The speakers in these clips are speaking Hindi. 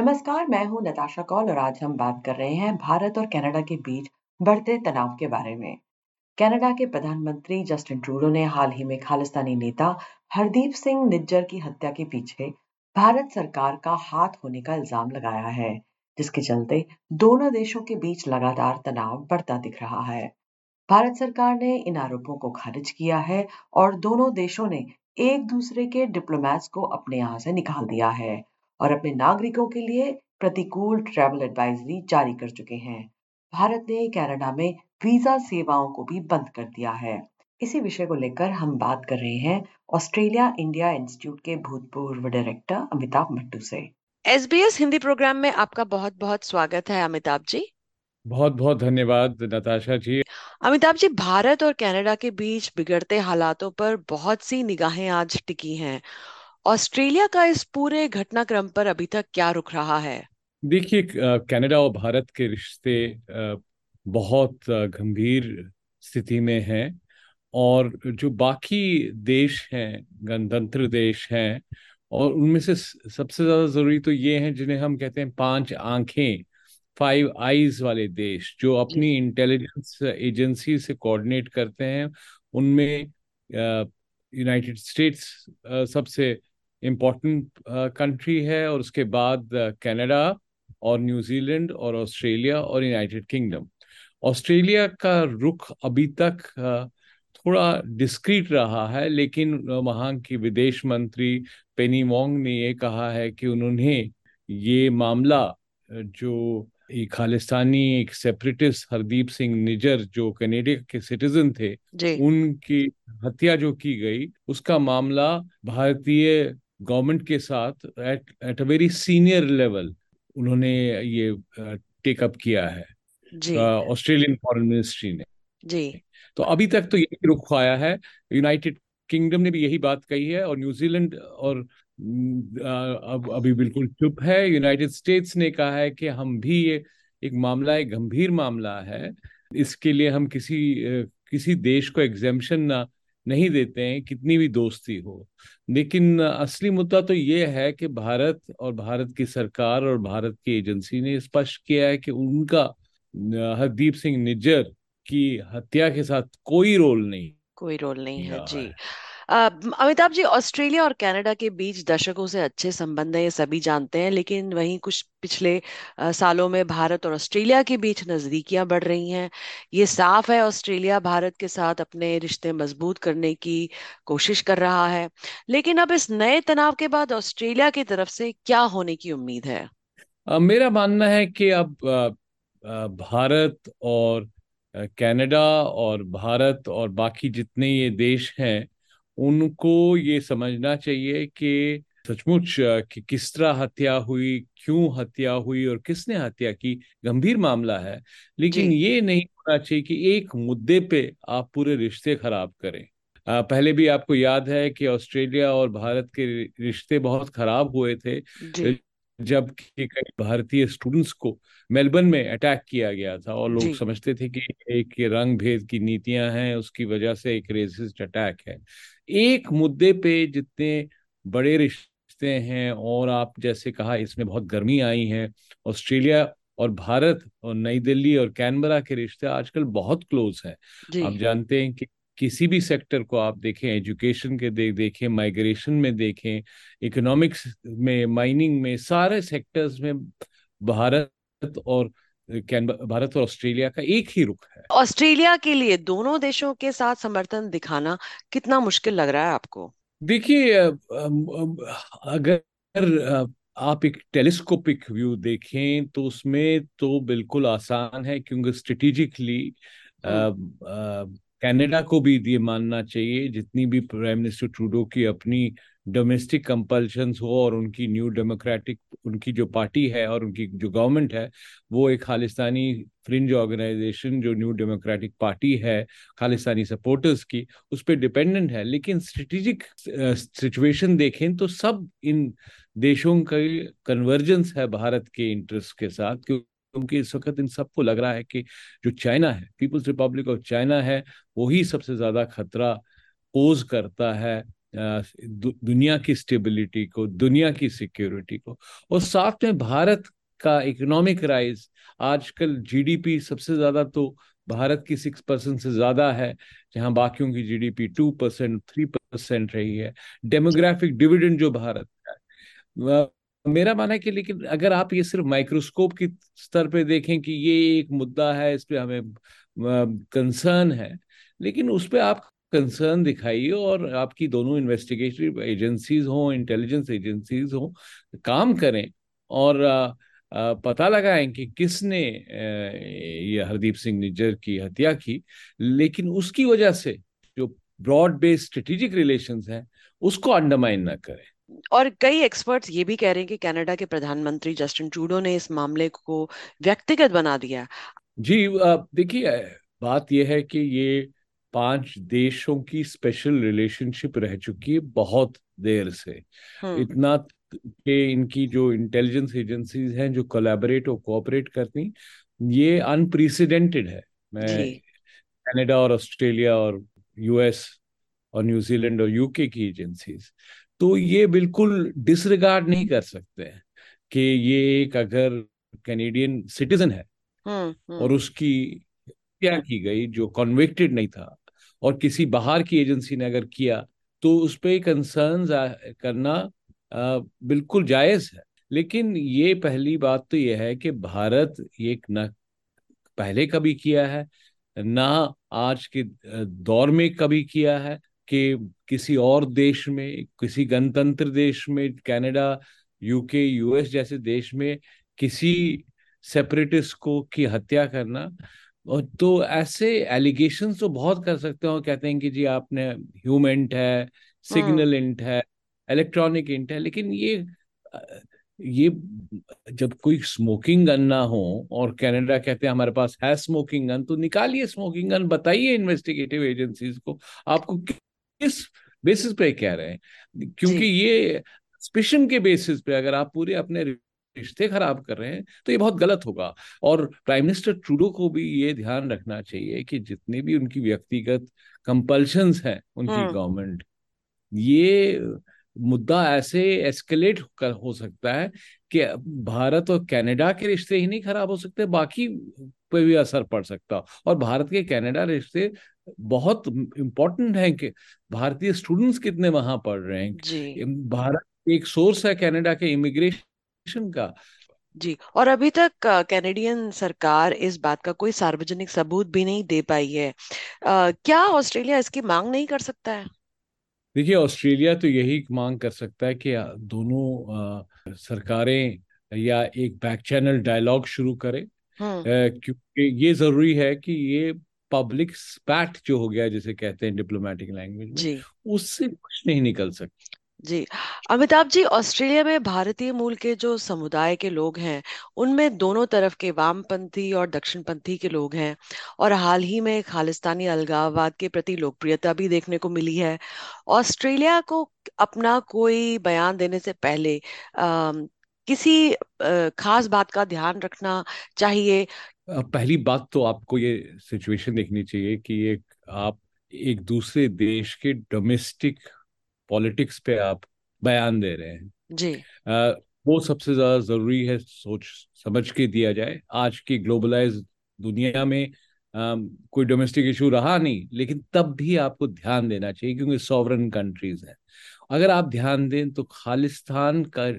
नमस्कार, मैं हूँ नताशा कौल और आज हम बात कर रहे हैं भारत और कनाडा के बीच बढ़ते तनाव के बारे में। कनाडा के प्रधानमंत्री जस्टिन ट्रूडो ने हाल ही में खालिस्तानी नेता हरदीप सिंह निज्जर की हत्या के पीछे भारत सरकार का हाथ होने का इल्ज़ाम लगाया है, जिसके चलते दोनों देशों के बीच लगातार तनाव बढ़ता दिख रहा है। भारत सरकार ने इन आरोपों को खारिज किया है और दोनों देशों ने एक दूसरे के डिप्लोमैट्स को अपने यहाँ से निकाल दिया है। और अपने नागरिकों के लिए प्रतिकूल ट्रैवल एडवाइजरी जारी कर चुके हैं। भारत ने कनाडा में वीज़ा सेवाओं को भी बंद कर दिया है। इसी विषय को लेकर हम बात कर रहे हैं ऑस्ट्रेलिया इंडिया इंस्टीट्यूट के भूतपूर्व डायरेक्टर अमिताभ मट्टू से। एसबीएस हिंदी प्रोग्राम में आपका बहुत बहुत स्वागत है अमिताभ जी। बहुत बहुत धन्यवाद नताशा जी। अमिताभ जी भारत और कनाडा के बीच बिगड़ते हालातों पर बहुत सी निगाहें आज टिकी हैं। ऑस्ट्रेलिया का इस पूरे घटनाक्रम पर अभी तक क्या रुख रहा है? देखिए कनाडा और भारत के रिश्ते बहुत गंभीर स्थिति में हैं और जो बाकी देश हैं गणतंत्र देश हैं और उनमें से सबसे ज़्यादा ज़रूरी तो ये हैं जिन्हें हम कहते हैं पाँच आँखें फाइव आईज वाले देश जो अपनी इंटेलिजेंस एजेंसी से कोऑर्डिनेट करते हैं। उनमें यूनाइटेड स्टेट्स सबसे इम्पोर्टेंट कंट्री है और उसके बाद कनाडा और न्यूजीलैंड और ऑस्ट्रेलिया और यूनाइटेड किंगडम ऑस्ट्रेलिया का रुख अभी तक थोड़ा डिस्क्रीट रहा है लेकिन वहाँ की विदेश मंत्री पेनी मोंग ने ये कहा है कि उन्होंने ये मामला जो एक खालिस्तानी एक सेपरेटिस्ट हरदीप सिंह निजर जो कनेडिया के सिटीजन थे उनकी हत्या जो की गई उसका मामला भारतीय गवर्नमेंट के साथ at at a very senior level उन्होंने ये टेक अप किया है। ऑस्ट्रेलियन फॉरेन मिनिस्ट्री ने। जी। तो अभी तक तो यही रुख आया है। यूनाइटेड किंगडम ने भी यही बात कही है और न्यूजीलैंड और अब अभी बिल्कुल चुप है। यूनाइटेड स्टेट्स ने कहा है कि हम भी ये एक मामला एक गंभीर मामला है। इसके लिए हम किसी किसी देश को एग्जेम्पन ना नहीं देते हैं कितनी भी दोस्ती हो। लेकिन असली मुद्दा तो ये है कि भारत और भारत की सरकार और भारत की एजेंसी ने स्पष्ट किया है कि उनका हरदीप सिंह निज्जर की हत्या के साथ कोई रोल नहीं कोई रोल नहीं है जी। अमिताभ जी, ऑस्ट्रेलिया और कनाडा के बीच दशकों से अच्छे संबंध है, ये सभी जानते हैं, लेकिन वहीं कुछ पिछले सालों में भारत और ऑस्ट्रेलिया के बीच नजदीकियाँ बढ़ रही हैं। ये साफ़ है, ऑस्ट्रेलिया भारत के साथ अपने रिश्ते मज़बूत करने की कोशिश कर रहा है। लेकिन अब इस नए तनाव के बाद ऑस्ट्रेलिया की तरफ़ से क्या होने की उम्मीद है? मेरा मानना है कि अब भारत और कनाडा और भारत और बाकी जितने ये देश हैं उनको ये समझना चाहिए कि सचमुच कि किस तरह हत्या हुई क्यों हत्या हुई और किसने हत्या की गंभीर मामला है। लेकिन ये नहीं होना चाहिए कि एक मुद्दे पे आप पूरे रिश्ते खराब करें। आ, पहले भी आपको याद है कि ऑस्ट्रेलिया और भारत के रिश्ते बहुत खराब हुए थे जब कई भारतीय स्टूडेंट्स को मेलबर्न में अटैक किया गया था और लोग समझते थे कि एक रंग भेद की नीतियाँ हैं उसकी वजह से एक रेसिस्ट अटैक है। एक मुद्दे पे जितने बड़े रिश्ते हैं और आप जैसे कहा इसमें बहुत गर्मी आई है ऑस्ट्रेलिया और भारत और नई दिल्ली और कैनबरा के रिश्ते आजकल बहुत क्लोज हैं। आप जानते हैं कि किसी भी सेक्टर को आप देखें एजुकेशन के देख देखें माइग्रेशन में देखें इकोनॉमिक्स में माइनिंग में सारे सेक्टर्स में भारत और भारत और ऑस्ट्रेलिया का एक ही रुख है। ऑस्ट्रेलिया के लिए दोनों देशों के साथ समर्थन दिखाना कितना मुश्किल लग रहा है आपको? देखिए अगर आप एक टेलीस्कोपिक व्यू देखें तो उसमें तो बिल्कुल आसान है क्योंकि स्ट्रेटेजिकली कनाडा को भी ये मानना चाहिए जितनी भी प्राइम मिनिस्टर ट्रूडो की अपनी डोमेस्टिक कंपल्शन हो और उनकी न्यू डेमोक्रेटिक उनकी जो पार्टी है और उनकी जो गवर्नमेंट है, वो एक खालिस्तानी फ्रिंज ऑर्गेनाइजेशन जो न्यू डेमोक्रेटिक पार्टी है, खालिस्तानी सपोर्टर्स की, उस पर डिपेंडेंट है। लेकिन स्ट्रेटिजिक सिचुएशन देखें तो सब इन देशों का कन्वर्जेंस है भारत के इंटरेस्ट के साथ, क्योंकि क्योंकि इस वक्त इन सबको लग रहा है कि जो चाइना है पीपुल्स रिपब्लिक ऑफ़ चाइना है वही सबसे ज़्यादा खतरा पोज करता है दुनिया की स्टेबिलिटी को, दुनिया की सिक्योरिटी को। और साथ में भारत का इकोनॉमिक राइज आजकल जीडीपी सबसे ज़्यादा तो भारत की सिक्स परसेंट से ज़्यादा है, जहाँ बाकियों की GDP two percent three percent रही है। डेमोग्राफिक डिविडेंड जो भारत का मेरा मानना है कि लेकिन अगर आप ये सिर्फ़ माइक्रोस्कोप की स्तर पे देखें कि ये एक मुद्दा है, इस पर हमें कंसर्न है, लेकिन उस पर आप कंसर्न दिखाइए और आपकी दोनों इन्वेस्टिगेटिव एजेंसीज हों इंटेलिजेंस एजेंसीज हों काम करें। और आ, आ, पता लगाएँ कि किसने ये हरदीप सिंह निज्जर की हत्या की लेकिन उसकी वजह से जो ब्रॉड बेस्ड स्ट्रेटेजिक रिलेशंस हैं उसको अंडरमाइन ना करें। और कई एक्सपर्ट्स ये भी कह रहे हैं कि कनाडा के प्रधानमंत्री जस्टिन ट्रूडो ने इस मामले को व्यक्तिगत बना दिया। जी देखिए बात यह है कि ये पाँच देशों की स्पेशल रिलेशनशिप रह चुकी है बहुत देर से। हम्म। इतना के इनकी जो इंटेलिजेंस एजेंसीज हैं जो कोलैबोरेट और कोऑपरेट करती ये अनप्रेसिडेंटेड है। मैं कनाडा और ऑस्ट्रेलिया और यूएस और न्यूजीलैंड और यूके की एजेंसीज तो ये बिल्कुल डिसरिगार्ड नहीं कर सकते हैं कि ये एक अगर कैनेडियन सिटीजन है हम्म, हम्म। और उसकी क्या की गई जो कन्विक्टेड नहीं था और किसी बाहर की एजेंसी ने अगर किया तो उस पर कंसर्न करना आ, बिल्कुल जायज़ है। लेकिन ये पहली बात तो यह है कि भारत ये न पहले कभी किया है ना आज के दौर में कभी किया है कि किसी और देश में किसी गणतंत्र देश में कनाडा यूके यूएस जैसे देश में किसी सेपरेटिस्ट को की हत्या करना और तो ऐसे एलिगेशन तो बहुत कर सकते हो कहते हैं कि जी आपने ह्यूम इंट है। सिग्नल इंट है इलेक्ट्रॉनिक इंट है लेकिन ये ये जब कोई स्मोकिंग गन ना हो और कनाडा कहते हैं हमारे पास है स्मोकिंग गन तो निकालिए स्मोकिंग गन बताइए इन्वेस्टिगेटिव एजेंसीज को आपको किस बेसिस पे कह रहे हैं? क्योंकि ये सस्पिशन के बेसिस पे अगर आप पूरे अपने रिश्ते खराब कर रहे हैं तो ये बहुत गलत होगा। और प्राइम मिनिस्टर ट्रूडो को भी ये ध्यान रखना चाहिए कि जितने भी उनकी व्यक्तिगत कंपल्शंस हैं उनकी गवर्नमेंट हम्म। ये मुद्दा ऐसे एस्केलेट कर हो सकता है कि भारत और कनाडा के रिश्ते ही नहीं खराब हो सकते बाकी पे भी असर पड़ सकता। और भारत के कनाडा रिश्ते बहुत इम्पोर्टेंट है कि भारतीय स्टूडेंट्स कितने वहाँ पढ़ रहे हैं। भारत एक सोर्स है कनाडा के इमिग्रेशन का। जी और अभी तक कैनेडियन सरकार इस बात का कोई सार्वजनिक सबूत भी नहीं दे पाई है। आ, क्या ऑस्ट्रेलिया इसकी मांग नहीं कर सकता है? देखिए ऑस्ट्रेलिया तो यही मांग कर सकता है कि दोनों सरकारें या एक बैक चैनल डायलॉग शुरू करें। हम्म। क्योंकि ये ज़रूरी है कि ये पब्लिक स्पैट जो हो गया जिसे कहते हैं डिप्लोमेटिक लैंग्वेज में उससे कुछ नहीं निकल सकता। जी अमिताभ जी ऑस्ट्रेलिया में भारतीय मूल के जो समुदाय के लोग हैं उनमें दोनों तरफ़ के वामपंथी और दक्षिणपंथी के लोग हैं और हाल ही में खालिस्तानी अलगाववाद के प्रति लोकप्रियता भी देखने को मिली है। ऑस्ट्रेलिया को अपना कोई बयान देने से पहले आ, किसी आ, खास बात का ध्यान रखना चाहिए? पहली बात तो आपको ये सिचुएशन देखनी चाहिए कि एक आप एक दूसरे देश के डोमेस्टिक पॉलिटिक्स पे आप बयान दे रहे हैं। जी। आ, वो सबसे ज़्यादा ज़रूरी है सोच समझ के दिया जाए। आज की ग्लोबलाइज दुनिया में आ, कोई डोमेस्टिक इशू रहा नहीं लेकिन तब भी आपको ध्यान देना चाहिए क्योंकि सॉवरन कंट्रीज़ हैं। अगर आप ध्यान दें तो खालिस्तान का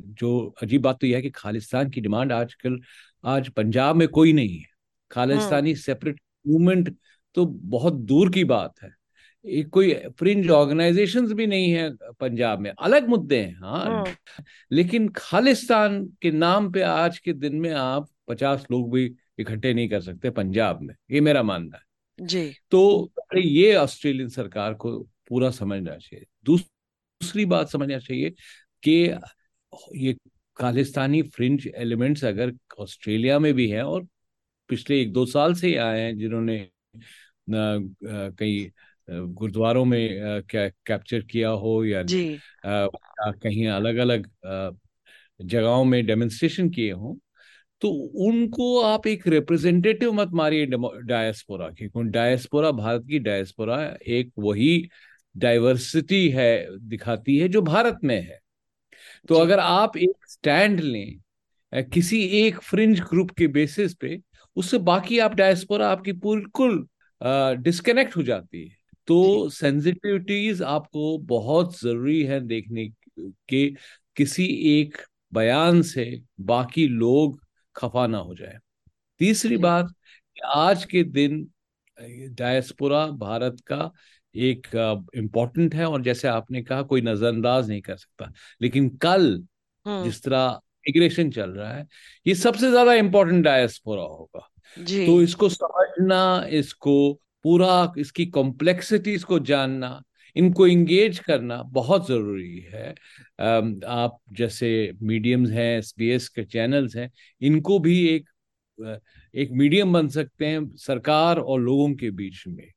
जो अजीब बात तो यह है कि खालिस्तान की डिमांड आजकल आज पंजाब में कोई नहीं है। खालिस्तानी सेपरेट मूवमेंट तो बहुत दूर की बात है। कोई फ्रिंज ऑर्गेनाइजेशंस भी नहीं है पंजाब में। अलग मुद्दे हैं हाँ, हाँ। लेकिन खालिस्तान के नाम पे आज के दिन में आप पचास लोग भी इकट्ठे नहीं कर सकते पंजाब में। ये मेरा मानना है। जी। तो ये ऑस्ट्रेलियन सरकार को पूरा समझना चाहिए। दूसरी बात समझना चाहिए कि ये खालिस्तानी फ्रिंज एलिमेंट्स अगर ऑस्ट्रेलिया में भी हैं और पिछले एक दो साल से आए हैं जिन्होंने कई गुरुद्वारों में क्या कैप्चर किया हो या कहीं अलग अलग जगहों में डेमोन्स्ट्रेशन किए हों तो उनको आप एक रिप्रेजेंटेटिव मत मारिए डायस्पोरा की क्योंकि डायस्पोरा भारत की डायस्पोरा एक वही डाइवर्सिटी है दिखाती है जो भारत में है। तो अगर आप एक स्टैंड लें किसी एक फ्रिंज ग्रुप के बेसिस पे उससे बाकी आप डायस्पोरा आपकी बिल्कुल डिस्कनेक्ट हो जाती है। तो सेंसिटिविटीज आपको बहुत ज़रूरी है देखने के किसी एक बयान से बाकी लोग खफा ना हो जाए। तीसरी बात आज के दिन डायस्पोरा भारत का एक इम्पोर्टेंट है और जैसे आपने कहा कोई नजरअंदाज नहीं कर सकता। लेकिन कल जिस तरह इमिग्रेशन चल रहा है ये सबसे ज़्यादा इम्पोर्टेंट डायस्पोरा होगा। जी। तो इसको समझना इसको पूरा इसकी कॉम्प्लेक्सिटीज को जानना, इनको इंगेज करना बहुत ज़रूरी है। आप जैसे मीडियम्स हैं एसबीएस के चैनल्स हैं, इनको भी एक एक मीडियम बन सकते हैं सरकार और लोगों के बीच में।